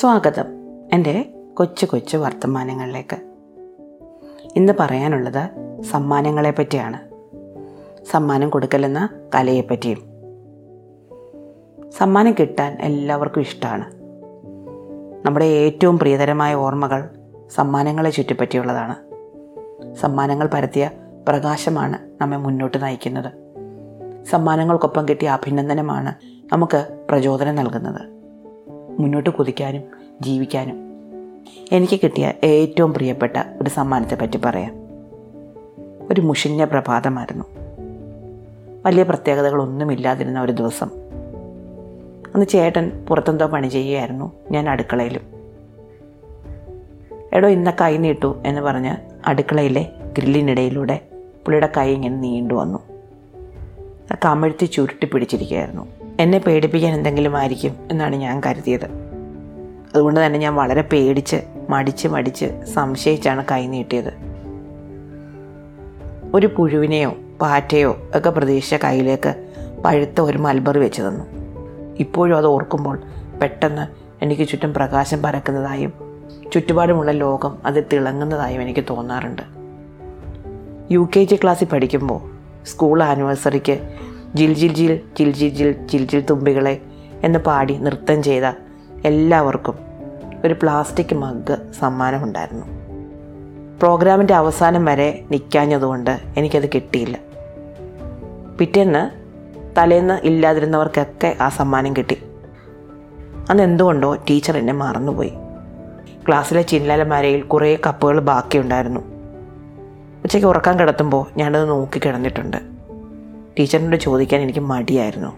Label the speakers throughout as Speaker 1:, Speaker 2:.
Speaker 1: സ്വാഗതം എന്റെ കൊച്ചു കൊച്ചു വർത്തമാനങ്ങളിലേക്ക്. ഇന്ന് പറയാനുള്ളത് സമ്മാനങ്ങളെ പറ്റിയാണ്. സമ്മാനം കൊടുക്കലെന്ന കലയെപ്പറ്റിയും സമ്മാനം കിട്ടാൻ എല്ലാവർക്കും ഇഷ്ടമാണ് നമ്മുടെ ഏറ്റവും പ്രിയതരമായ ഓർമ്മകൾ സമ്മാനങ്ങളെ ചുറ്റിപ്പറ്റിയുള്ളതാണ്. സമ്മാനങ്ങൾ പരത്തിയ പ്രകാശമാണ് നമ്മെ മുന്നോട്ട് നയിക്കുന്നത്. സമ്മാനങ്ങൾക്കൊപ്പം കിട്ടിയ അഭിനന്ദനമാണ് നമുക്ക് പ്രചോദനം നൽകുന്നത്. മുന്നോട്ട് കുതിക്കാനും ജീവിക്കാനും എനിക്ക് കിട്ടിയ ഏറ്റവും പ്രിയപ്പെട്ട ഒരു സമ്മാനത്തെ പറ്റി പറയാം. ഒരു മുഷിഞ്ഞ പ്രഭാതമായിരുന്നു. വലിയ പ്രത്യേകതകളൊന്നുമില്ലാതിരുന്ന ഒരു ദിവസം. അന്ന് ചേട്ടൻ പുറത്തെന്തോ പണി ചെയ്യുകയായിരുന്നു ഞാൻ അടുക്കളയിലും. എടോ ഇന്ന കൈ നീട്ടു എന്ന് പറഞ്ഞ് അടുക്കളയിലെ ഗ്രില്ലിനിടയിലൂടെ പുള്ളിയുടെ കൈ ഇങ്ങനെ നീണ്ടു വന്നു കമഴ്ത്തി ചുരുട്ടി പിടിച്ചിരിക്കുകയായിരുന്നു. എന്നെ പേടിപ്പിക്കാൻ എന്തെങ്കിലും ആയിരിക്കും എന്നാണ് ഞാൻ കരുതിയത്. അതുകൊണ്ട് തന്നെ ഞാൻ വളരെ പേടിച്ച് മടിച്ച് മടിച്ച് സംശയിച്ചാണ് കൈ നീട്ടിയത്. ഒരു പുഴുവിനെയോ പാറ്റയോ ഒക്കെ പ്രതീക്ഷിച്ച കയ്യിലേക്ക് പഴുത്ത ഒരു മൽബറി വെച്ച് തന്നു. ഇപ്പോഴും അത് ഓർക്കുമ്പോൾ പെട്ടെന്ന് എനിക്ക് ചുറ്റും പ്രകാശം പരക്കുന്നതായും ചുറ്റുപാടുമുള്ള ലോകം അത് തിളങ്ങുന്നതായും എനിക്ക് തോന്നാറുണ്ട്. യു കെ ജി ക്ലാസ്സിൽ പഠിക്കുമ്പോൾ സ്കൂൾ ആനിവേഴ്സറിക്ക് ജിൽ ജിൽ ജിൽ ജിൽ ജിൽ ജിൽ ജിൽ ജിൽ തുമ്പികളെ എന്ന് പാടി നൃത്തം ചെയ്ത എല്ലാവർക്കും ഒരു പ്ലാസ്റ്റിക് മഗ് സമ്മാനമുണ്ടായിരുന്നു. പ്രോഗ്രാമിന്റെ അവസാനം വരെ നിൽക്കാഞ്ഞതുകൊണ്ട് എനിക്കത് കിട്ടിയില്ല. പിറ്റേന്ന് തലേന്ന് ഇല്ലാതിരുന്നവർക്കൊക്കെ ആ സമ്മാനം കിട്ടി. അന്ന് എന്തുകൊണ്ടോ ടീച്ചർ എന്നെ മറന്നുപോയി. ക്ലാസ്സിലെ ചിന്നലമരയിൽ കുറേ കപ്പുകൾ ബാക്കിയുണ്ടായിരുന്നു. ഉച്ചയ്ക്ക് ഉറക്കാൻ കിടത്തുമ്പോൾ ഞാനത് നോക്കി കിടന്നിട്ടുണ്ട്. ടീച്ചറിനോട് ചോദിക്കാൻ എനിക്ക് മടിയായിരുന്നു.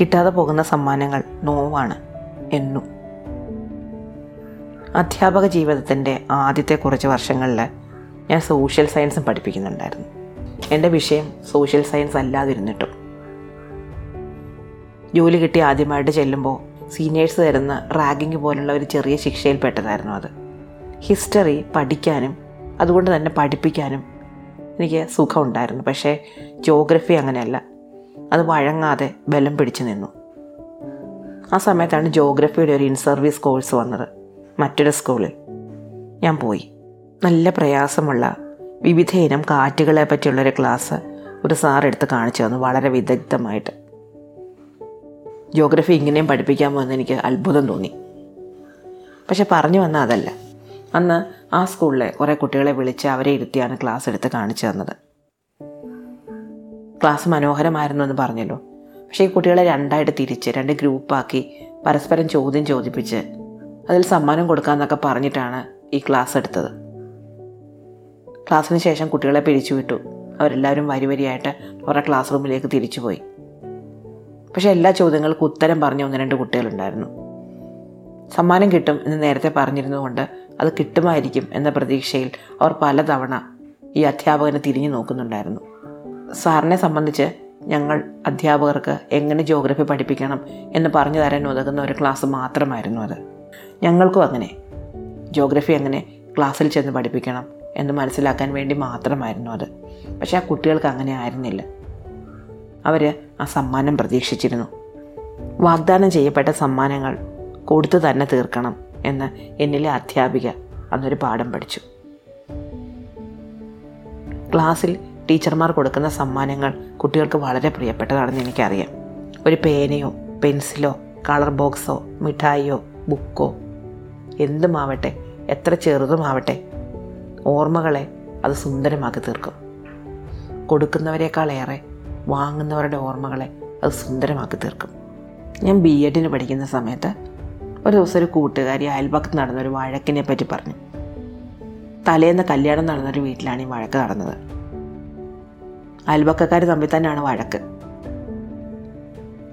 Speaker 1: കിട്ടാതെ പോകുന്ന സമ്മാനങ്ങൾ നോവാണ് എന്നും. അധ്യാപക ജീവിതത്തിന്റെ ആദ്യത്തെ കുറച്ച് വർഷങ്ങളിൽ ഞാൻ സോഷ്യൽ സയൻസും പഠിപ്പിക്കുന്നുണ്ടായിരുന്നു. എന്റെ വിഷയം സോഷ്യൽ സയൻസ് അല്ലാതിരുന്നിട്ടും. ജോലി കിട്ടി ആദ്യമായിട്ട് ചെല്ലുമ്പോൾ സീനിയേഴ്സ് തരുന്ന റാഗിങ് പോലുള്ള ഒരു ചെറിയ ശിക്ഷയിൽപ്പെട്ടതായിരുന്നു അത്. ഹിസ്റ്ററി പഠിക്കാനും അതുകൊണ്ട് തന്നെ പഠിപ്പിക്കാനും എനിക്ക് സുഖമുണ്ടായിരുന്നു. പക്ഷേ ജോഗ്രഫി അങ്ങനെയല്ല. അത് വഴങ്ങാതെ ബലം പിടിച്ചു നിന്നു. ആ സമയത്താണ് ജോഗ്രഫിയുടെ ഒരു ഇൻ സർവീസ് കോഴ്സ് വന്നത്. മറ്റൊരു സ്കൂളിൽ. ഞാൻ പോയി. നല്ല പ്രയാസമുള്ള വിവിധ ഇനം കാറ്റുകളെ പറ്റിയുള്ളൊരു ക്ലാസ് ഒരു സാർ എടുത്ത് കാണിച്ചു തന്നു വളരെ വിദഗ്ധമായിട്ട്. ജോഗ്രഫി ഇങ്ങനെയും പഠിപ്പിക്കാമോ എന്ന് എനിക്ക് അത്ഭുതം തോന്നി. പക്ഷെ പറഞ്ഞു വന്ന അതല്ല. അന്ന് ആ സ്കൂളിലെ കുറേ കുട്ടികളെ വിളിച്ച് അവരെ ഇരുത്തിയാണ് ക്ലാസ് എടുത്ത് കാണിച്ചു തന്നത്. ക്ലാസ് മനോഹരമായിരുന്നു എന്ന് പറഞ്ഞല്ലോ. പക്ഷേ ഈ കുട്ടികളെ രണ്ടായിട്ട് തിരിച്ച് രണ്ട് ഗ്രൂപ്പാക്കി പരസ്പരം ചോദ്യം ചോദിപ്പിച്ച് അതിൽ സമ്മാനം കൊടുക്കാമെന്നൊക്കെ പറഞ്ഞിട്ടാണ് ഈ ക്ലാസ് എടുത്തത്. ക്ലാസ്സിന് ശേഷം കുട്ടികളെ പിരിച്ചുവിട്ടു അവരെല്ലാവരും വരി വരിയായിട്ട് അവരുടെ ക്ലാസ് റൂമിലേക്ക് തിരിച്ചുപോയി പക്ഷേ എല്ലാ ചോദ്യങ്ങൾക്കും ഉത്തരം പറഞ്ഞ ഒന്ന് രണ്ട് കുട്ടികളുണ്ടായിരുന്നു. സമ്മാനം കിട്ടും എന്ന് നേരത്തെ പറഞ്ഞിരുന്നതുകൊണ്ട് അത് കിട്ടുമായിരിക്കും എന്ന പ്രതീക്ഷയിൽ അവർ പലതവണ ഈ അധ്യാപകനെ തിരിഞ്ഞു നോക്കുന്നുണ്ടായിരുന്നു. സാറിനെ സംബന്ധിച്ച് ഞങ്ങൾ അധ്യാപകർക്ക് എങ്ങനെ ജോഗ്രഫി പഠിപ്പിക്കണം എന്ന് പറഞ്ഞു തരാൻ ഉതകുന്ന ഒരു ക്ലാസ് മാത്രമായിരുന്നു അത്. ഞങ്ങൾക്കും അങ്ങനെ. ജോഗ്രഫി എങ്ങനെ ക്ലാസ്സിൽ ചെന്ന് പഠിപ്പിക്കണം എന്ന് മനസ്സിലാക്കാൻ വേണ്ടി മാത്രമായിരുന്നു അത്. പക്ഷേ ആ കുട്ടികൾക്ക് അങ്ങനെ ആയിരുന്നില്ല. അവർ ആ സമ്മാനം പ്രതീക്ഷിച്ചിരുന്നു. വാഗ്ദാനം ചെയ്യപ്പെട്ട സമ്മാനങ്ങൾ കൊടുത്തു തന്നെ തീർക്കണം. എന്ന് എന്നിലെ അധ്യാപിക അന്നൊരു പാഠം പഠിച്ചു. ക്ലാസ്സിൽ ടീച്ചർമാർ കൊടുക്കുന്ന സമ്മാനങ്ങൾ കുട്ടികൾക്ക് വളരെ പ്രിയപ്പെട്ടതാണെന്ന് എനിക്കറിയാം. ഒരു പേനയോ പെൻസിലോ കളർ ബോക്സോ മിഠായിയോ ബുക്കോ എന്തുമാവട്ടെ എത്ര ചെറുതുമാവട്ടെ ഓർമ്മകളെ അത് സുന്ദരമാക്കി തീർക്കും. കൊടുക്കുന്നവരെക്കാളേറെ വാങ്ങുന്നവരുടെ ഓർമ്മകളെ അത് സുന്ദരമാക്കി തീർക്കും. ഞാൻ ബി എഡിന് പഠിക്കുന്ന സമയത്ത് ഒരു ദിവസം ഒരു കൂട്ടുകാരി അയൽപക്കത്ത് നടന്നൊരു വഴക്കിനെ പറ്റി പറഞ്ഞു. തലേന്ന് കല്യാണം നടന്നൊരു വീട്ടിലാണ് ഈ വഴക്ക് നടന്നത്. അയൽപക്കക്കാർ തമ്മിൽ തന്നെയാണ് വഴക്ക്.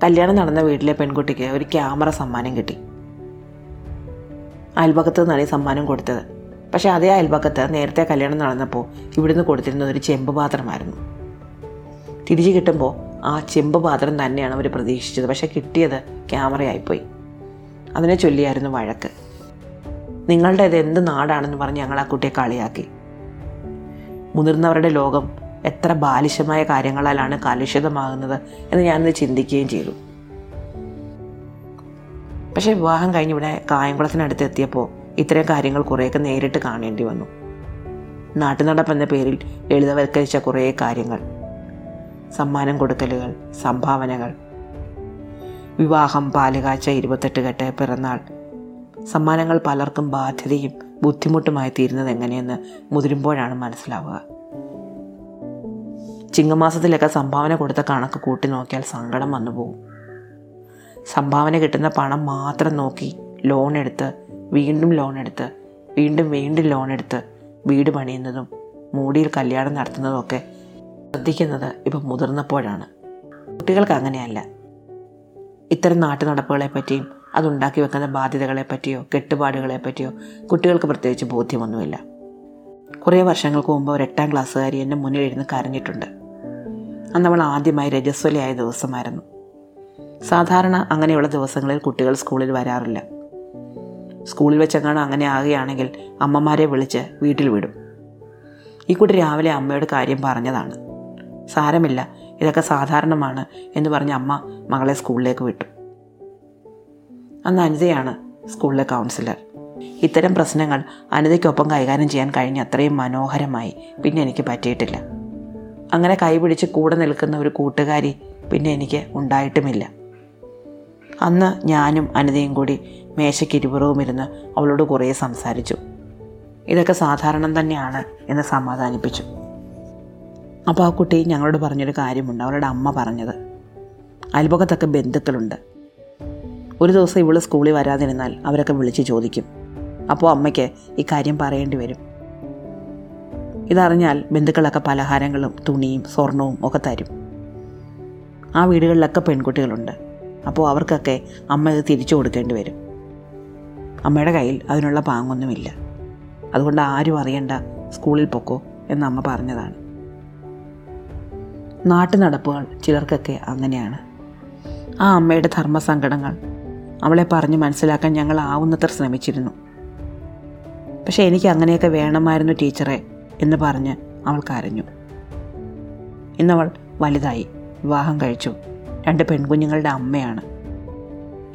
Speaker 1: കല്യാണം നടന്ന വീട്ടിലെ പെൺകുട്ടിക്ക് ഒരു ക്യാമറ സമ്മാനം കിട്ടി. അയൽപക്കത്ത് നിന്നാണ് ഈ സമ്മാനം കൊടുത്തത്. പക്ഷേ അതേ അയൽപക്കത്ത് നേരത്തെ കല്യാണം നടന്നപ്പോൾ ഇവിടുന്ന് കൊടുത്തിരുന്നത് ഒരു ചെമ്പ് പാത്രമായിരുന്നു. തിരിച്ചു കിട്ടുമ്പോൾ ആ ചെമ്പ് പാത്രം തന്നെയാണ് അവർ പ്രതീക്ഷിച്ചത്. പക്ഷെ കിട്ടിയത് ക്യാമറയായിപ്പോയി. അതിനെ ചൊല്ലിയായിരുന്നു വഴക്ക്. നിങ്ങളുടെ ഇത് എന്ത് നാടാണെന്ന് പറഞ്ഞ് ഞങ്ങൾ ആ കുട്ടിയെ കളിയാക്കി. മുതിർന്നവരുടെ ലോകം എത്ര ബാലിശമായ കാര്യങ്ങളാലാണ് കലുഷിതമാകുന്നത് എന്ന് ഞാനിത് ചിന്തിക്കുകയും ചെയ്തു. പക്ഷേ വിവാഹം കഴിഞ്ഞ് ഇവിടെ കായംകുളത്തിനടുത്ത് എത്തിയപ്പോൾ ഇത്തരം കാര്യങ്ങൾ കുറേയൊക്കെ നേരിട്ട് കാണേണ്ടി വന്നു. നാട്ടുനടപ്പെന്ന പേരിൽ ലളിതവൽക്കരിച്ച കുറേ കാര്യങ്ങൾ. സമ്മാനം കൊടുക്കലുകൾ സംഭാവനകൾ വിവാഹം പാലുകാച്ച ഇരുപത്തെട്ട് കെട്ട് പിറന്നാൾ. സമ്മാനങ്ങൾ പലർക്കും ബാധ്യതയും ബുദ്ധിമുട്ടുമായി തീരുന്നത് എങ്ങനെയെന്ന് മുതിരുമ്പോഴാണ് മനസ്സിലാവുക. ചിങ്ങമാസത്തിലൊക്കെ സംഭാവന കൊടുത്ത കണക്ക് കൂട്ടി നോക്കിയാൽ സങ്കടം വന്നു പോകും സംഭാവന കിട്ടുന്ന പണം മാത്രം നോക്കി ലോൺ എടുത്ത് വീണ്ടും ലോൺ എടുത്ത് വീണ്ടും വീണ്ടും ലോൺ എടുത്ത് വീട് പണിയുന്നതും മൂടിയിൽ കല്യാണം നടത്തുന്നതും ഒക്കെ ശ്രദ്ധിക്കുന്നത് ഇപ്പം മുതിർന്നപ്പോഴാണ്. കുട്ടികൾക്ക് അങ്ങനെയല്ല. ഇത്തരം നാട്ടു നടപ്പുകളെ പറ്റിയും അതുണ്ടാക്കി വെക്കുന്ന ബാധ്യതകളെ പറ്റിയോ കെട്ടുപാടുകളെ പറ്റിയോ കുട്ടികൾക്ക് പ്രത്യേകിച്ച് ബോധ്യമൊന്നുമില്ല. കുറേ വർഷങ്ങൾക്ക് മുമ്പ് ഒരു എട്ടാം ക്ലാസ്സുകാരി എന്റെ മുന്നിൽ ഇരുന്ന് കരഞ്ഞിട്ടുണ്ട്. അന്ന് നമ്മൾ ആദ്യമായി രജസ്വലയായ ദിവസമായിരുന്നു. സാധാരണ അങ്ങനെയുള്ള ദിവസങ്ങളിൽ കുട്ടികൾ സ്കൂളിൽ വരാറില്ല. സ്കൂളിൽ വെച്ചെങ്ങാനും അങ്ങനെ ആകുകയാണെങ്കിൽ അമ്മമാരെ വിളിച്ച് വീട്ടിൽ വിടും. ഈ കുട്ടി രാവിലെ അമ്മയോട് കാര്യം പറഞ്ഞതാണ്. സാരമില്ല ഇതൊക്കെ സാധാരണമാണ് എന്ന് പറഞ്ഞ് അമ്മ മകളെ സ്കൂളിലേക്ക് വിട്ടു. അന്ന് അനിതയാണ് സ്കൂളിലെ കൗൺസിലർ ഇത്തരം പ്രശ്നങ്ങൾ അനിതയ്ക്കൊപ്പം കൈകാര്യം ചെയ്യാൻ കഴിഞ്ഞ അത്രയും മനോഹരമായി. പിന്നെ എനിക്ക് പറ്റിയിട്ടില്ല. അങ്ങനെ കൈപിടിച്ച് കൂടെ നിൽക്കുന്ന ഒരു കൂട്ടുകാരി പിന്നെ എനിക്ക് ഉണ്ടായിട്ടുമില്ല. അന്ന് ഞാനും അനിതയും കൂടി മേശയ്ക്ക് ഇരുന്ന് അവളോട് കുറേ സംസാരിച്ചു. ഇതൊക്കെ സാധാരണം തന്നെയാണ് എന്ന് സമാധാനിപ്പിച്ചു. അപ്പോൾ ആ കുട്ടി ഞങ്ങളോട് പറഞ്ഞൊരു കാര്യമുണ്ട്. അവളുടെ അമ്മ പറഞ്ഞത്. അയൽപക്കത്തൊക്കെ ബന്ധുക്കളുണ്ട്. ഒരു ദിവസം ഇവൾ സ്കൂളിൽ വരാതിരുന്നാൽ അവരൊക്കെ വിളിച്ച് ചോദിക്കും. അപ്പോൾ അമ്മയ്ക്ക് ഈ കാര്യം പറയേണ്ടി വരും. ഇതറിഞ്ഞാൽ ബന്ധുക്കളൊക്കെ പലഹാരങ്ങളും തുണിയും സ്വർണവും ഒക്കെ തരും. ആ വീടുകളിലൊക്കെ പെൺകുട്ടികളുണ്ട്. അപ്പോൾ അവർക്കൊക്കെ അമ്മ ഇത് തിരിച്ചു കൊടുക്കേണ്ടി വരും. അമ്മയുടെ കയ്യിൽ അതിനുള്ള പാങ്ങൊന്നുമില്ല. അതുകൊണ്ട് ആരും അറിയണ്ട സ്കൂളിൽ പൊക്കോ എന്ന് അമ്മ പറഞ്ഞതാണ്. നാട്ടു നടപ്പുകൾ ചിലർക്കൊക്കെ അങ്ങനെയാണ്. ആ അമ്മയുടെ ധർമ്മസങ്കടങ്ങൾ അവളെ പറഞ്ഞ് മനസ്സിലാക്കാൻ ഞങ്ങൾ ആവുന്നത്ര ശ്രമിച്ചിരുന്നു. പക്ഷേ എനിക്ക് അങ്ങനെയൊക്കെ വേണമായിരുന്നു ടീച്ചറെ എന്ന് പറഞ്ഞ് അവൾ കരഞ്ഞു. ഇന്നവൾ വലുതായി വിവാഹം കഴിച്ചു. രണ്ട് പെൺകുഞ്ഞുങ്ങളുടെ അമ്മയാണ്.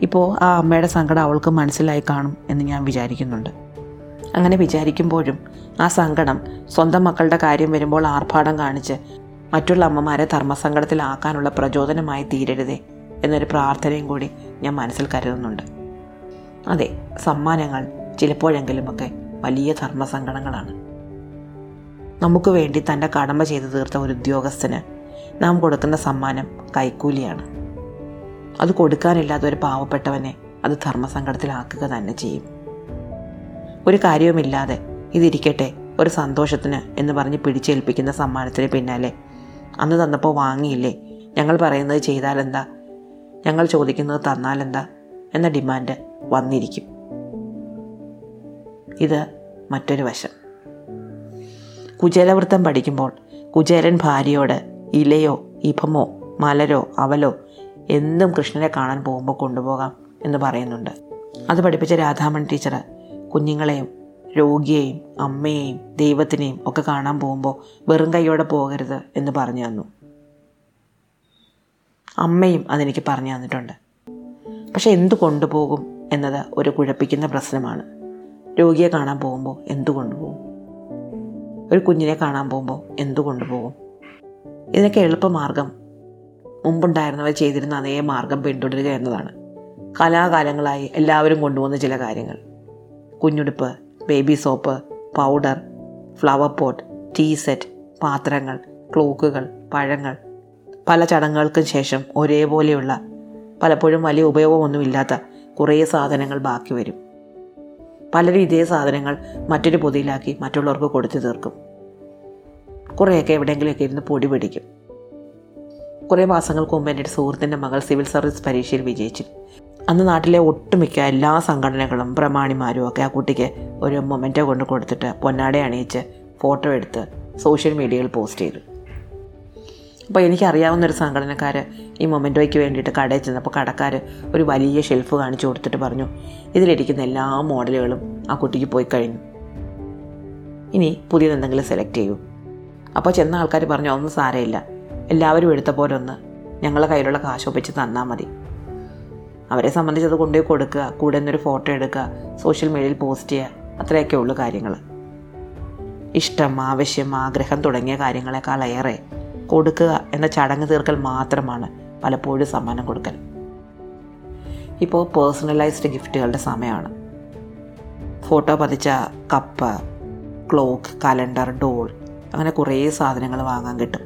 Speaker 1: ഇപ്പോൾ ആ അമ്മയുടെ സങ്കടം അവൾക്ക് മനസ്സിലായി കാണും എന്ന് ഞാൻ വിചാരിക്കുന്നുണ്ട്. അങ്ങനെ വിചാരിക്കുമ്പോഴും ആ സങ്കടം സ്വന്തം മക്കളുടെ കാര്യം വരുമ്പോൾ ആർഭാടം കാണിച്ച് മറ്റുള്ള അമ്മമാരെ ധർമ്മസങ്കടത്തിലാക്കാനുള്ള പ്രചോദനമായി തീരരുതേ എന്നൊരു പ്രാർത്ഥനയും കൂടി ഞാൻ മനസ്സിൽ കരുതുന്നുണ്ട്. അതെ സമ്മാനങ്ങൾ ചിലപ്പോഴെങ്കിലുമൊക്കെ വലിയ ധർമ്മസങ്കടങ്ങളാണ്. നമുക്ക് വേണ്ടി തന്റെ കടമ ചെയ്തു തീർത്ത ഒരു ഉദ്യോഗസ്ഥന് നാം കൊടുക്കുന്ന സമ്മാനം കൈക്കൂലിയാണ്. അത് കൊടുക്കാനില്ലാത്ത ഒരു പാവപ്പെട്ടവനെ അത് ധർമ്മസങ്കടത്തിലാക്കുക തന്നെ ചെയ്യും. ഒരു കാര്യവുമില്ലാതെ ഇതിരിക്കട്ടെ ഒരു സന്തോഷത്തിന് എന്ന് പറഞ്ഞ് പിടിച്ചേൽപ്പിക്കുന്ന സമ്മാനത്തിന് പിന്നാലെ അന്ന് തന്നപ്പോൾ വാങ്ങിയില്ലേ? ഞങ്ങൾ പറയുന്നത് ചെയ്താലെന്താ? ഞങ്ങൾ ചോദിക്കുന്നത് തന്നാലെന്താ? എന്ന ഡിമാൻഡ് വന്നിരിക്കും. ഇത് മറ്റൊരു വശം. കുചേലവൃത്തം പഠിക്കുമ്പോൾ കുചേലൻ ഭാര്യയോട് ഇലയോ ഇഭമോ മലരോ അവലോ എന്തും കൃഷ്ണനെ കാണാൻ പോകുമ്പോൾ കൊണ്ടുപോകാം എന്ന് പറയുന്നുണ്ട്. അത് പഠിപ്പിച്ച രാധാമൺ ടീച്ചർ കുഞ്ഞുങ്ങളെയും രോഗിയെയും അമ്മയെയും ദൈവത്തിനെയും ഒക്കെ കാണാൻ പോകുമ്പോൾ വെറും കൈയോടെ പോകരുത് എന്ന് പറഞ്ഞു തന്നു. അമ്മയും അതെനിക്ക് പറഞ്ഞു തന്നിട്ടുണ്ട്. പക്ഷെ എന്തു കൊണ്ടുപോകും എന്നത് ഒരു കുഴപ്പിക്കുന്ന പ്രശ്നമാണ്. രോഗിയെ കാണാൻ പോകുമ്പോൾ എന്തു കൊണ്ടുപോകും? ഒരു കുഞ്ഞിനെ കാണാൻ പോകുമ്പോൾ എന്തു കൊണ്ടുപോകും? ഇതിനൊക്കെ എളുപ്പമാർഗം മുമ്പുണ്ടായിരുന്നവർ ചെയ്തിരുന്ന അതേ മാർഗം പിന്തുടരുക എന്നതാണ്. കലാകാലങ്ങളായി എല്ലാവരും കൊണ്ടുപോകുന്ന ചില കാര്യങ്ങൾ. കുഞ്ഞുടുപ്പ് baby soap powder flower pot tea set പാത്രങ്ങൾ ക്ലോക്കുകൾ പഴങ്ങൾ. പല ചടങ്ങുകൾക്കും ശേഷം ഒരേപോലെയുള്ള പലപ്പോഴും വലിയ ഉപയോഗമൊന്നുമില്ലാത്ത കുറേ സാധനങ്ങൾ ബാക്കി വരും. പലരും ഇതേ സാധനങ്ങൾ മറ്റൊരു പൊതിയിലാക്കി മറ്റുള്ളവർക്ക് കൊടുത്തു തീർക്കും. കുറേയൊക്കെ എവിടെയെങ്കിലുമൊക്കെ ഇരുന്ന് പൊടി പിടിക്കും. കുറേ മാസങ്ങൾക്ക് മുമ്പ് എന്റെ സുഹൃത്തിന്റെ മകൾ സിവിൽ സർവീസ് പരീക്ഷയിൽ വിജയിച്ചു. അന്ന് നാട്ടിലെ ഒട്ടുമിക്ക എല്ലാ സംഘടനകളും പ്രമാണിമാരും ഒക്കെ ആ കുട്ടിക്ക് ഒരു മൊമെന്റോ കൊണ്ട് കൊടുത്തിട്ട് പൊന്നാടെ അണിയിച്ച് ഫോട്ടോ എടുത്ത് സോഷ്യൽ മീഡിയയിൽ പോസ്റ്റ് ചെയ്തു. അപ്പോൾ എനിക്കറിയാവുന്ന ഒരു സംഘടനക്കാർ ഈ മൊമെന്റോയ്ക്ക് വേണ്ടിയിട്ട് കടയിൽ ചെന്നപ്പോൾ കടക്കാർ ഒരു വലിയ ഷെൽഫ് കാണിച്ചു കൊടുത്തിട്ട് പറഞ്ഞു ഇതിലിരിക്കുന്ന എല്ലാ മോഡലുകളും ആ കുട്ടിക്ക് പോയി കഴിഞ്ഞു. ഇനി പുതിയതെന്തെങ്കിലും സെലക്ട് ചെയ്യൂ. അപ്പോൾ ചെന്ന ആൾക്കാർ പറഞ്ഞു ഒന്നും സാരമില്ല. എല്ലാവരും എടുത്ത പോലെ ഒന്ന് ഞങ്ങളുടെ കയ്യിലുള്ള കാശ് ഒപ്പിച്ച് തന്നാൽ മതി. അവരെ സംബന്ധിച്ച് അത് കൊണ്ടുപോയി കൊടുക്കുക കൂടെ നിന്നൊരു ഫോട്ടോ എടുക്കുക സോഷ്യൽ മീഡിയയിൽ പോസ്റ്റ് ചെയ്യുക അത്രയൊക്കെ ഉള്ളു കാര്യങ്ങൾ ഇഷ്ടം ആവശ്യം ആഗ്രഹം തുടങ്ങിയ കാര്യങ്ങളെക്കാളേറെ കൊടുക്കുക എന്ന ചടങ്ങ് തീർക്കൽ മാത്രമാണ് പലപ്പോഴും സമ്മാനം കൊടുക്കൽ. ഇപ്പോൾ പേഴ്സണലൈസ്ഡ് ഗിഫ്റ്റുകളുടെ സമയമാണ്. ഫോട്ടോ പതിച്ച കപ്പ് ക്ലോക്ക് കലണ്ടർ ഡോൾ അങ്ങനെ കുറേ സാധനങ്ങൾ വാങ്ങാൻ കിട്ടും.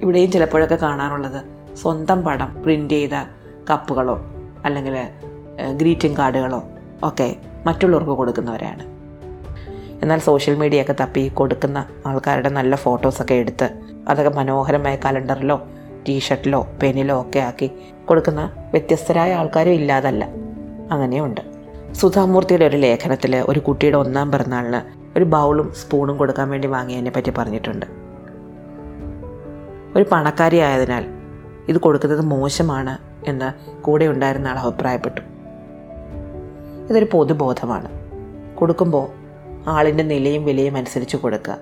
Speaker 1: ഇവിടെയും ചിലപ്പോഴൊക്കെ കാണാറുള്ളത് സ്വന്തം പടം പ്രിന്റ് ചെയ്ത കപ്പുകളോ അല്ലെങ്കിൽ ഗ്രീറ്റിംഗ് കാർഡുകളോ ഒക്കെ മറ്റുള്ളവർക്ക് കൊടുക്കുന്നവരാണ്. എന്നാൽ സോഷ്യൽ മീഡിയ ഒക്കെ തപ്പി കൊടുക്കുന്ന ആൾക്കാരുടെ നല്ല ഫോട്ടോസൊക്കെ എടുത്ത് അതൊക്കെ മനോഹരമായ കലണ്ടറിലോ ടീഷർട്ടിലോ പെനിലോ ഒക്കെ ആക്കി കൊടുക്കുന്ന വ്യത്യസ്തരായ ആൾക്കാരും ഇല്ലാതല്ല. അങ്ങനെയുണ്ട്. സുധാമൂർത്തിയുടെ ഒരു ലേഖനത്തിൽ ഒരു കുട്ടിയുടെ ഒന്നാം പിറന്നാളിന് ഒരു ബൗളും സ്പൂണും കൊടുക്കാൻ വേണ്ടി വാങ്ങിയതിനെ പറ്റി പറഞ്ഞിട്ടുണ്ട്. ഒരു പണക്കാരി ആയതിനാൽ ഇത് കൊടുക്കുന്നത് മോശമാണ് എന്ന് കൂടെ ഉണ്ടായിരുന്ന ആൾ അഭിപ്രായപ്പെട്ടു. ഇതൊരു പൊതുബോധമാണ്. കൊടുക്കുമ്പോൾ ആളിന്റെ നിലയും വിലയും അനുസരിച്ച് കൊടുക്കുക.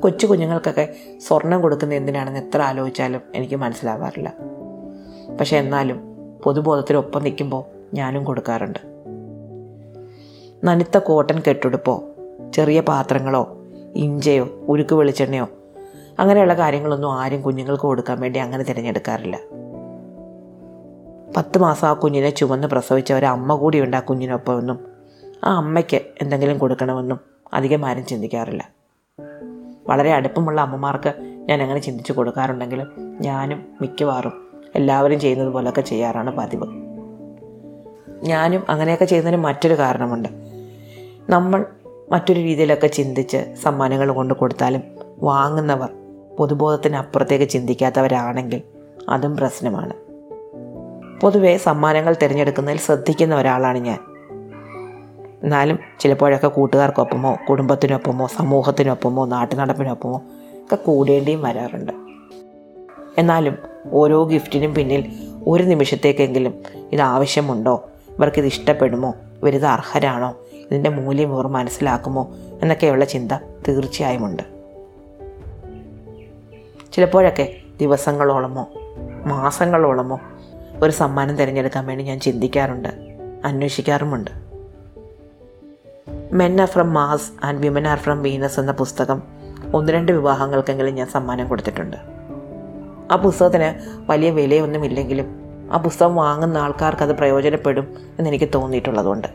Speaker 1: കൊച്ചു കുഞ്ഞുങ്ങൾക്കൊക്കെ സ്വർണം കൊടുക്കുന്ന എന്തിനാണെന്ന് എത്ര ആലോചിച്ചാലും എനിക്ക് മനസ്സിലാവാറില്ല. പക്ഷെ എന്നാലും പൊതുബോധത്തിനൊപ്പം നിൽക്കുമ്പോൾ ഞാനും കൊടുക്കാറുണ്ട്. നനുത്ത കോട്ടൺ കെട്ടുടുപ്പോ ചെറിയ പാത്രങ്ങളോ ഇഞ്ചയോ ഉരുക്ക് വെളിച്ചെണ്ണയോ അങ്ങനെയുള്ള കാര്യങ്ങളൊന്നും ആരും കുഞ്ഞുങ്ങൾക്ക് കൊടുക്കാൻ വേണ്ടി അങ്ങനെ തിരഞ്ഞെടുക്കാറില്ല. പത്ത് മാസം ആ കുഞ്ഞിനെ ചുമന്ന് പ്രസവിച്ച ഒരു അമ്മ കൂടിയുണ്ട് ആ കുഞ്ഞിനൊപ്പമെന്നും ആ അമ്മയ്ക്ക് എന്തെങ്കിലും കൊടുക്കണമെന്നും അധികം ആരും ചിന്തിക്കാറില്ല. വളരെ അടുപ്പമുള്ള അമ്മമാർക്ക് ഞാൻ അങ്ങനെ ചിന്തിച്ചു കൊടുക്കാറുണ്ടെങ്കിലും ഞാനും മിക്കവാറും എല്ലാവരും ചെയ്യുന്നത് പോലൊക്കെ ചെയ്യാറാണ് പതിവ്. ഞാനും അങ്ങനെയൊക്കെ ചെയ്യുന്നതിന് മറ്റൊരു കാരണമുണ്ട്. നമ്മൾ മറ്റൊരു രീതിയിലൊക്കെ ചിന്തിച്ച് സമ്മാനങ്ങൾ കൊണ്ട് കൊടുത്താലും വാങ്ങുന്നവർ പൊതുബോധത്തിന് അപ്പുറത്തേക്ക് ചിന്തിക്കാത്തവരാണെങ്കിൽ അതും പ്രശ്നമാണ്. പൊതുവേ സമ്മാനങ്ങൾ തിരഞ്ഞെടുക്കുന്നതിൽ ശ്രദ്ധിക്കുന്ന ഒരാളാണ് ഞാൻ. എന്നാലും ചിലപ്പോഴൊക്കെ കൂട്ടുകാർക്കൊപ്പമോ കുടുംബത്തിനൊപ്പമോ സമൂഹത്തിനൊപ്പമോ നാട്ടുനടപ്പിനൊപ്പമോ ഒക്കെ കൂടേണ്ടിയും വരാറുണ്ട്. എന്നാലും ഓരോ ഗിഫ്റ്റിനും പിന്നിൽ ഒരു നിമിഷത്തേക്കെങ്കിലും ഇത് ആവശ്യമുണ്ടോ? ഇവർക്കിത് ഇഷ്ടപ്പെടുമോ? ഇവരിത് അർഹരാണോ? ഇതിന്റെ മൂല്യം ഇവർ മനസ്സിലാക്കുമോ? എന്നൊക്കെയുള്ള ചിന്ത തീർച്ചയായും ഉണ്ട്. ചിലപ്പോഴൊക്കെ ദിവസങ്ങളോളമോ മാസങ്ങളോളമോ ഒരു സമ്മാനം തിരഞ്ഞെടുക്കാൻ വേണ്ടി ഞാൻ ചിന്തിക്കാറുണ്ട്. അന്വേഷിക്കാറുമുണ്ട്. Men are from Mars and women are from Venus എന്ന പുസ്തകം ഒന്ന് രണ്ട് വിവാഹങ്ങൾക്കെങ്കിലും ഞാൻ സമ്മാനം കൊടുത്തിട്ടുണ്ട്. ആ പുസ്തകത്തിന് വലിയ വിലയൊന്നുമില്ലെങ്കിലും ആ പുസ്തകം വാങ്ങുന്ന ആൾക്കാർക്ക് അത് പ്രയോജനപ്പെടും എന്നെനിക്ക് തോന്നിയിട്ടുള്ളതുകൊണ്ട്.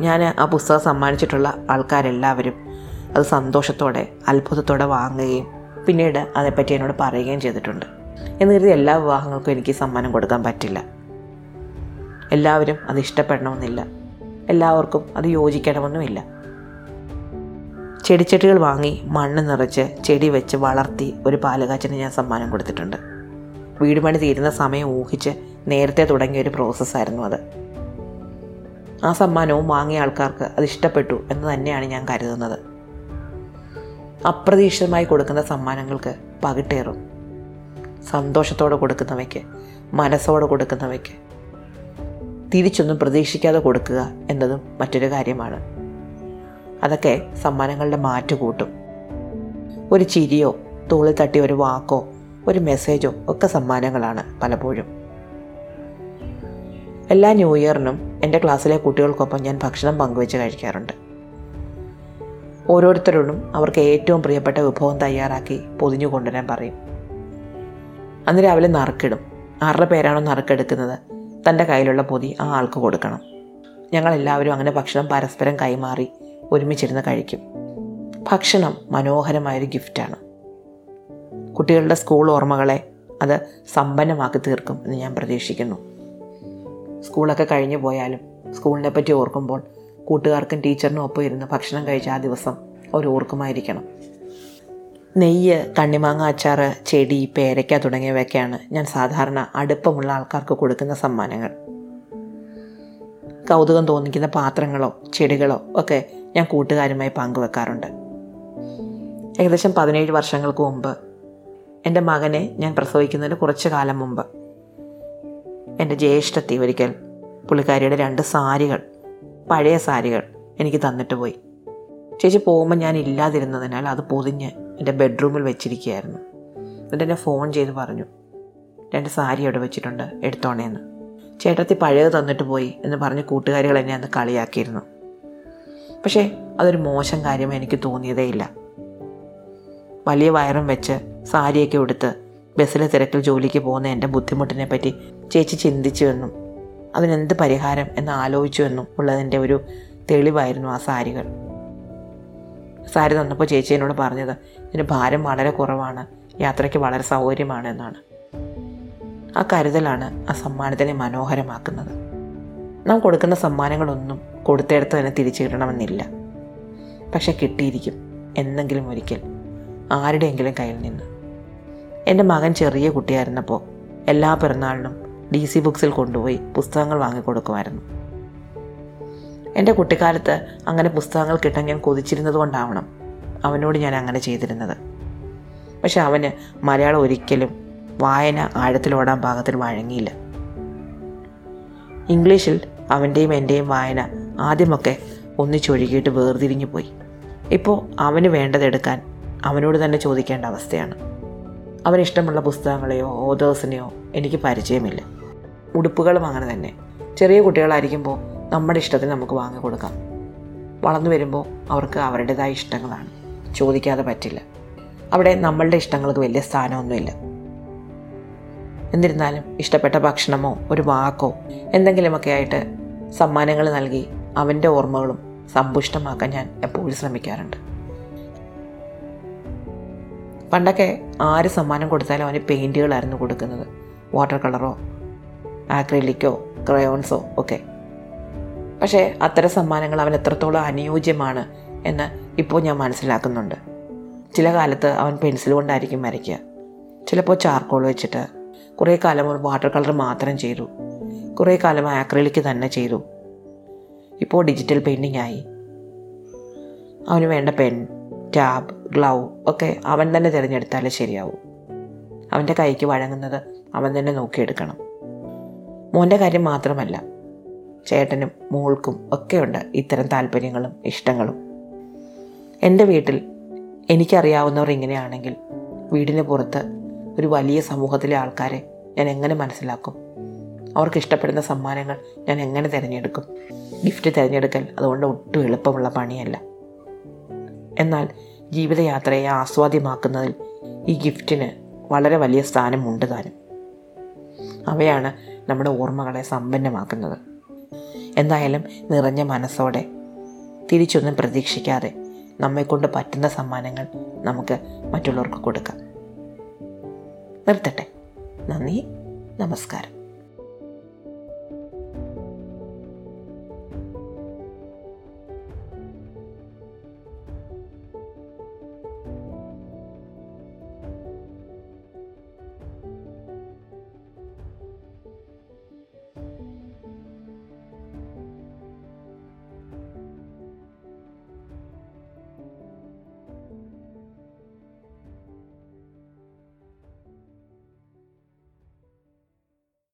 Speaker 1: ഞാൻ ആ പുസ്തകം സമ്മാനിച്ചിട്ടുള്ള ആൾക്കാരെല്ലാവരും അത് സന്തോഷത്തോടെ അത്ഭുതത്തോടെ വാങ്ങുകയും പിന്നീട് അതേപ്പറ്റി എന്നോട് പറയുകയും ചെയ്തിട്ടുണ്ട്. എന്ന് കരുതി എല്ലാ വിവാഹങ്ങൾക്കും എനിക്ക് സമ്മാനം കൊടുക്കാൻ പറ്റില്ല. എല്ലാവരും അത് ഇഷ്ടപ്പെടണമെന്നില്ല. എല്ലാവർക്കും അത് യോജിക്കണമെന്നുമില്ല. ചെടിച്ചട്ടികൾ വാങ്ങി മണ്ണ് നിറച്ച് ചെടി വെച്ച് വളർത്തി ഒരു പാലുകാച്ചിന് ഞാൻ സമ്മാനം കൊടുത്തിട്ടുണ്ട്. വീട് പണി തീരുന്ന സമയം ഊഹിച്ച് നേരത്തെ തുടങ്ങിയ ഒരു പ്രോസസ്സായിരുന്നു അത്. ആ സമ്മാനവും വാങ്ങിയ ആൾക്കാർക്ക് അത് ഇഷ്ടപ്പെട്ടു എന്ന് തന്നെയാണ് ഞാൻ കരുതുന്നത്. അപ്രതീക്ഷിതമായി കൊടുക്കുന്ന സമ്മാനങ്ങൾക്ക് പകിട്ടേറും. സന്തോഷത്തോടെ കൊടുക്കുന്നവയ്ക്ക് മനസ്സോടെ കൊടുക്കുന്നവയ്ക്ക്. തിരിച്ചൊന്നും പ്രതീക്ഷിക്കാതെ കൊടുക്കുക എന്നതും മറ്റൊരു കാര്യമാണ്. അതൊക്കെ സമ്മാനങ്ങളുടെ മാറ്റ് കൂട്ടും. ഒരു ചിരിയോ തോളിൽ തട്ടി ഒരു വാക്കോ ഒരു മെസ്സേജോ ഒക്കെ സമ്മാനങ്ങളാണ് പലപ്പോഴും. എല്ലാ ന്യൂ ഇയറിനും എന്റെ ക്ലാസ്സിലെ കുട്ടികൾക്കൊപ്പം ഞാൻ ഭക്ഷണം പങ്കുവെച്ച് കഴിക്കാറുണ്ട്. ഓരോരുത്തരോടും അവർക്ക് ഏറ്റവും പ്രിയപ്പെട്ട വിഭവം തയ്യാറാക്കി പൊതിഞ്ഞു കൊണ്ടുവരാൻ പറയും. അന്ന് രാവിലെ നറുക്കിടും. ആരുടെ പേരാണോ നറുക്കെടുക്കുന്നത്? തന്റെ കയ്യിലുള്ള പൊതി ആ ആൾക്ക് കൊടുക്കണം. ഞങ്ങളെല്ലാവരും അങ്ങനെ ഭക്ഷണം പരസ്പരം കൈമാറി ഒരുമിച്ചിരുന്ന് കഴിക്കും. ഭക്ഷണം മനോഹരമായൊരു ഗിഫ്റ്റാണ്. കുട്ടികളുടെ സ്കൂൾ ഓർമ്മകളെ അത് സമ്പന്നമാക്കി തീർക്കും എന്ന് ഞാൻ പ്രതീക്ഷിക്കുന്നു. സ്കൂളൊക്കെ കഴിഞ്ഞു പോയാലും സ്കൂളിനെ പറ്റി ഓർക്കുമ്പോൾ കൂട്ടുകാർക്കും ടീച്ചറിനും ഒപ്പം ഇരുന്ന് ഭക്ഷണം കഴിച്ച ആ ദിവസം അവർ ഓർക്കുമായിരിക്കണം നെയ്യ് കണ്ണിമാങ്ങ അച്ചാറ് ചെടി പേരയ്ക്ക തുടങ്ങിയവയൊക്കെയാണ് ഞാൻ സാധാരണ അടുപ്പമുള്ള ആൾക്കാർക്ക് കൊടുക്കുന്ന സമ്മാനങ്ങൾ. കൗതുകം തോന്നിക്കുന്ന പാത്രങ്ങളോ ചെടികളോ ഒക്കെ ഞാൻ കൂട്ടുകാരുമായി പങ്കുവെക്കാറുണ്ട്. ഏകദേശം പതിനേഴ് വർഷങ്ങൾക്ക് മുമ്പ് എന്റെ മകനെ ഞാൻ പ്രസവിക്കുന്നതിന് കുറച്ച് കാലം മുമ്പ് എന്റെ ജ്യേഷ്ഠത്തി ഒരിക്കൽ പുള്ളിക്കാരിയുടെ രണ്ട് സാരികൾ പഴയ സാരികൾ എനിക്ക് തന്നിട്ട് പോയി. ചേച്ചി പോകുമ്പോൾ ഞാൻ ഇല്ലാതിരുന്നതിനാൽ അത് പൊതിഞ്ഞ് എന്റെ ബെഡ്റൂമിൽ വെച്ചിരിക്കുകയായിരുന്നു. എന്നിട്ട് എന്നെ ഫോൺ ചെയ്ത് പറഞ്ഞു രണ്ട് സാരി അവിടെ വെച്ചിട്ടുണ്ട് എടുത്തോണേന്ന് ചേട്ടത്തി പഴയത് തന്നിട്ട് പോയി എന്ന് പറഞ്ഞ് കൂട്ടുകാരികൾ എന്നെ അന്ന് കളിയാക്കിയിരുന്നു. പക്ഷേ അതൊരു മോശം കാര്യം എനിക്ക് തോന്നിയതേ ഇല്ല. വലിയ വയറും വെച്ച് സാരിയൊക്കെ ഉടുത്ത് ബസ്സിലെ തിരക്കിൽ ജോലിക്ക് പോകുന്ന എന്റെ ബുദ്ധിമുട്ടിനെ പറ്റി ചേച്ചി ചിന്തിച്ചുവെന്നും അതിനെന്ത് പരിഹാരം എന്ന് ആലോചിച്ചുവെന്നും ഉള്ളതിന്റെ ഒരു തെളിവായിരുന്നു ആ സാരികൾ. സാരി തന്നപ്പോൾ ചേച്ചി എന്നോട് പറഞ്ഞത് ഇതിന് ഭാരം വളരെ കുറവാണ്. യാത്രയ്ക്ക് വളരെ സൗകര്യമാണ് എന്നാണ്. ആ കരുതലാണ് ആ സമ്മാനത്തിനെ മനോഹരമാക്കുന്നത്. നാം കൊടുക്കുന്ന സമ്മാനങ്ങളൊന്നും കൊടുത്തെടുത്ത് തന്നെ തിരിച്ചു കിട്ടണമെന്നില്ല പക്ഷെ കിട്ടിയിരിക്കും. എന്നെങ്കിലും ഒരിക്കൽ. ആരുടെയെങ്കിലും കയ്യിൽ നിന്ന്. എന്റെ മകൻ ചെറിയ കുട്ടിയായിരുന്നപ്പോൾ എല്ലാ പിറന്നാളിനും ഡി സി ബുക്സിൽ കൊണ്ടുപോയി പുസ്തകങ്ങൾ വാങ്ങിക്കൊടുക്കുമായിരുന്നു. എന്റെ കുട്ടിക്കാലത്ത് അങ്ങനെ പുസ്തകങ്ങൾ കിട്ടാൻ ഞാൻ കൊതിച്ചിരുന്നത് കൊണ്ടാവണം. അവനോട് ഞാൻ അങ്ങനെ ചെയ്തിരുന്നത്. പക്ഷെ അവന് മലയാളം ഒരിക്കലും വായന ആഴത്തിലോടാൻ പാകത്തിൽ വഴങ്ങിയില്ല. ഇംഗ്ലീഷിൽ അവന്റെയും എന്റെയും വായന ആദ്യമൊക്കെ ഒന്നിച്ചൊഴുകിയിട്ട് വേർതിരിഞ്ഞു പോയി. ഇപ്പോൾ അവന് വേണ്ടതെടുക്കാൻ അവനോട് തന്നെ ചോദിക്കേണ്ട അവസ്ഥയാണ്. അവൻ ഇഷ്ടമുള്ള പുസ്തകങ്ങളെയോ ഓതേഴ്സിനെയോ എനിക്ക് പരിചയമില്ല. ഉടുപ്പുകളും അങ്ങനെ തന്നെ. ചെറിയ കുട്ടികളായിരിക്കുമ്പോൾ നമ്മുടെ ഇഷ്ടത്തിന് നമുക്ക് വാങ്ങി കൊടുക്കാം വളർന്നു വരുമ്പോൾ അവർക്ക് അവരുടേതായ ഇഷ്ടങ്ങളാണ്. ചോദിക്കാതെ പറ്റില്ല. അവിടെ നമ്മളുടെ ഇഷ്ടങ്ങൾക്ക് വലിയ സ്ഥാനമൊന്നുമില്ല. എന്നിരുന്നാലും ഇഷ്ടപ്പെട്ട ഭക്ഷണമോ ഒരു വാക്കോ എന്തെങ്കിലുമൊക്കെ ആയിട്ട് സമ്മാനങ്ങൾ നൽകി അവന്റെ ഓർമ്മകളും സമ്പുഷ്ടമാക്കാൻ ഞാൻ എപ്പോഴും ശ്രമിക്കാറുണ്ട്. പണ്ടൊക്കെ ആര് സമ്മാനം കൊടുത്താലും അവന് പെയിന്റുകളായിരുന്നു കൊടുക്കുന്നത്. വാട്ടർ കളറോ ആക്രിലിക്കോ ക്രയോൺസോ ഒക്കെ. പക്ഷേ അത്തരം സമ്മാനങ്ങൾ അവൻ എത്രത്തോളം അനുയോജ്യമാണ് എന്ന് ഇപ്പോൾ ഞാൻ മനസ്സിലാക്കുന്നുണ്ട്. ചില കാലത്ത് അവൻ പെൻസിൽ കൊണ്ടായിരിക്കും വരയ്ക്കുക. ചിലപ്പോൾ ചാർക്കോൾ വെച്ചിട്ട് കുറേ കാലം ഒരു വാട്ടർ കളർ മാത്രം ചെയ്തു. കുറേ കാലം ആക്രിലിക്ക് തന്നെ ചെയ്തു. ഇപ്പോൾ ഡിജിറ്റൽ പെയിന്റിംഗ് ആയി. അവന് വേണ്ട പെൻ ടാബ് ഗ്ലൗ ഒക്കെ അവൻ തന്നെ തിരഞ്ഞെടുത്താലേ ശരിയാവൂ. അവന്റെ കൈക്ക് വഴങ്ങുന്നത് അവൻ തന്നെ നോക്കിയെടുക്കണം. മോന്റെ കാര്യം മാത്രമല്ല ചേട്ടനും മോൾക്കും ഒക്കെയുണ്ട് ഇത്തരം താല്പര്യങ്ങളും ഇഷ്ടങ്ങളും. എന്റെ വീട്ടിൽ എനിക്കറിയാവുന്നവർ ഇങ്ങനെയാണെങ്കിൽ വീടിന് പുറത്ത് ഒരു വലിയ സമൂഹത്തിലെ ആൾക്കാരെ ഞാൻ എങ്ങനെ മനസ്സിലാക്കും? അവർക്ക് ഇഷ്ടപ്പെടുന്ന സമ്മാനങ്ങൾ ഞാൻ എങ്ങനെ തിരഞ്ഞെടുക്കും? ഗിഫ്റ്റ് തിരഞ്ഞെടുക്കൽ അതുകൊണ്ട് ഒട്ടും എളുപ്പമുള്ള പണിയല്ല. എന്നാൽ ജീവിതയാത്രയെ ആസ്വാദ്യമാക്കുന്നതിൽ ഈ ഗിഫ്റ്റിന് വളരെ വലിയ സ്ഥാനമുണ്ട് താനും. അവയാണ് നമ്മുടെ ഓർമ്മകളെ സമ്പന്നമാക്കുന്നത്. എന്തായാലും നിറഞ്ഞ മനസ്സോടെ തിരിച്ചൊന്നും പ്രതീക്ഷിക്കാതെ നമ്മെക്കൊണ്ട് പറ്റുന്ന സമ്മാനങ്ങൾ നമുക്ക് മറ്റുള്ളവർക്ക് കൊടുക്കാം. നിർത്തട്ടെ. നന്ദി. നമസ്കാരം.